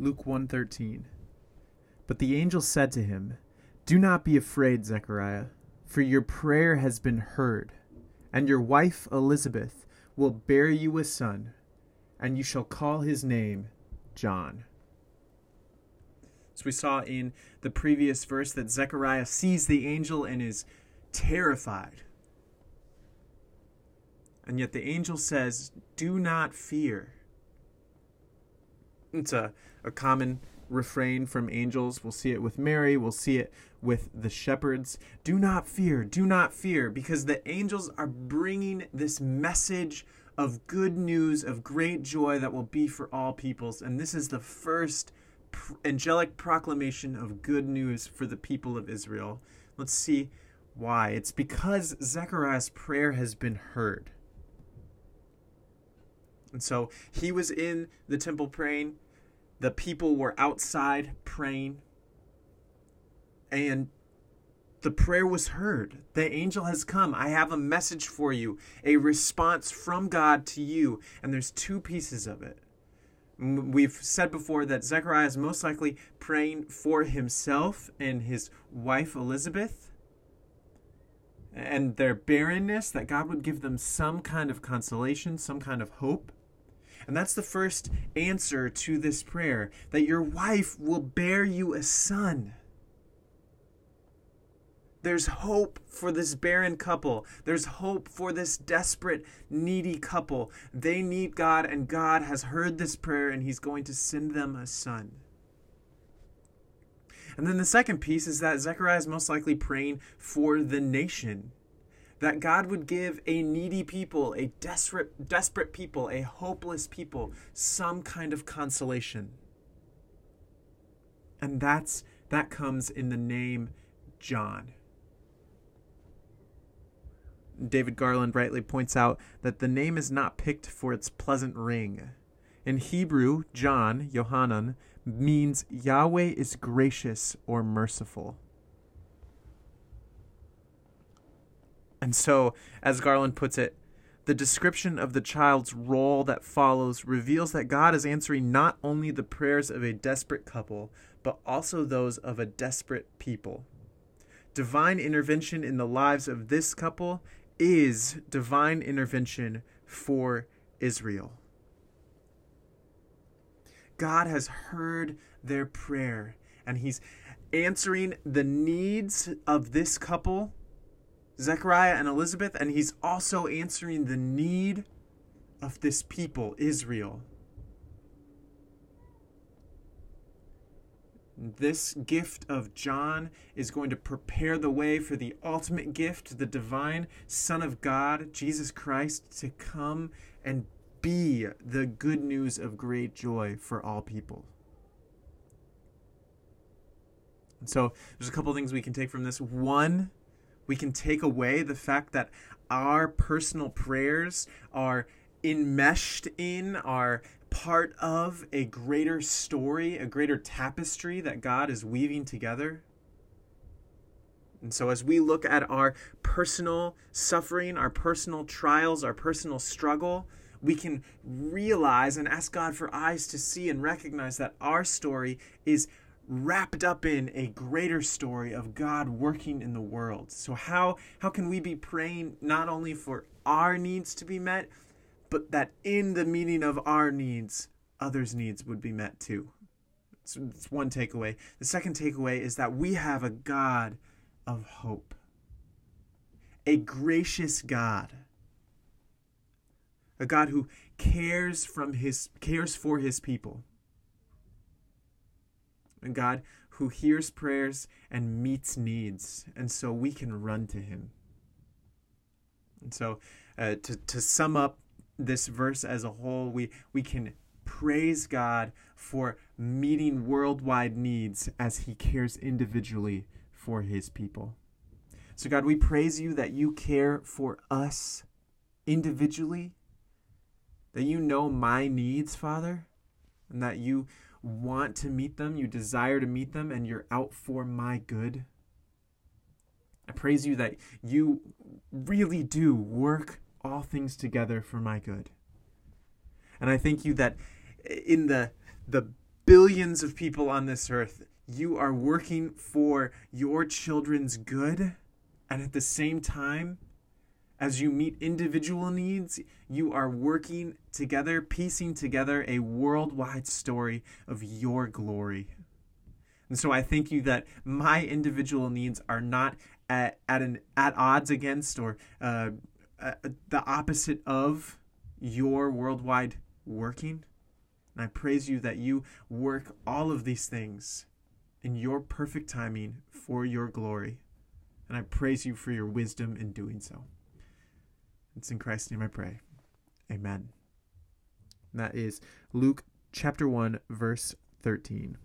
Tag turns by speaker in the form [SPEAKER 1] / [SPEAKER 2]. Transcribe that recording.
[SPEAKER 1] Luke 1:13 But the angel said to him, Do not be afraid, Zechariah, for your prayer has been heard, and your wife Elizabeth will bear you a son, and you shall call his name John. So we saw in the previous verse that Zechariah sees the angel and is terrified. And yet the angel says, Do not fear. It's a, a common refrain from angels. We'll see it with Mary, we'll see it with the shepherds. Do not fear, do not fear, because the angels are bringing this message of good news, of great joy that will be for all peoples. And this is the first angelic proclamation of good news for the people of Israel. Let's see why. It's because Zechariah's prayer has been heard. And so he was in the temple praying. The people were outside praying. And the prayer was heard. The angel has come. I have a message for you, a response from God to you. And there's two pieces of it. We've said before that Zechariah is most likely praying for himself and his wife Elizabeth and their barrenness, that God would give them some kind of consolation, some kind of hope. And that's the first answer to this prayer that your wife will bear you a son. There's hope for this barren couple. There's hope for this desperate, needy couple. They need God, and God has heard this prayer, and He's going to send them a son. And then the second piece is that Zechariah is most likely praying for the nation that God would give a needy people, a desperate, desperate people, a hopeless people, some kind of consolation. And that's that comes in the name John. David Garland rightly points out that the name is not picked for its pleasant ring. In Hebrew, John, Yohanan, means Yahweh is gracious or merciful. And so, as Garland puts it, the description of the child's role that follows reveals that God is answering not only the prayers of a desperate couple, but also those of a desperate people. Divine intervention in the lives of this couple is divine intervention for Israel. God has heard their prayer and he's answering the needs of this couple Zechariah and Elizabeth, and he's also answering the need of this people, Israel. This gift of John is going to prepare the way for the ultimate gift, the divine Son of God, Jesus Christ, to come and be the good news of great joy for all people. So there's a couple things we can take from this. One, we can take away the fact that our personal prayers are enmeshed in, are part of a greater story, a greater tapestry that God is weaving together. And so, as we look at our personal suffering, our personal trials, our personal struggle, we can realize and ask God for eyes to see and recognize that our story is wrapped up in a greater story of God working in the world. So how how can we be praying not only for our needs to be met, but that in the meeting of our needs, others' needs would be met too. That's one takeaway. The second takeaway is that we have a God of hope. A gracious God. A God who cares from his cares for his people a God who hears prayers and meets needs. And so we can run to him. And so uh, to, to sum up this verse as a whole, we, we can praise God for meeting worldwide needs as he cares individually for his people. So, God, we praise you that you care for us individually, that you know my needs, Father, and that you want to meet them, you desire to meet them, and you're out for my good. I praise you that you really do work all things together for my good. And I thank you that in the the billions of people on this earth. You are working for your children's good, and at the same time, as you meet individual needs, you are working together, piecing together a worldwide story of your glory. And so I thank you that my individual needs are not at, at an at odds against or uh, uh, the opposite of your worldwide working. And I praise you that you work all of these things in your perfect timing for your glory. And I praise you for your wisdom in doing so. It's in Christ's name I pray. Amen. And that is Luke chapter 1, verse 13.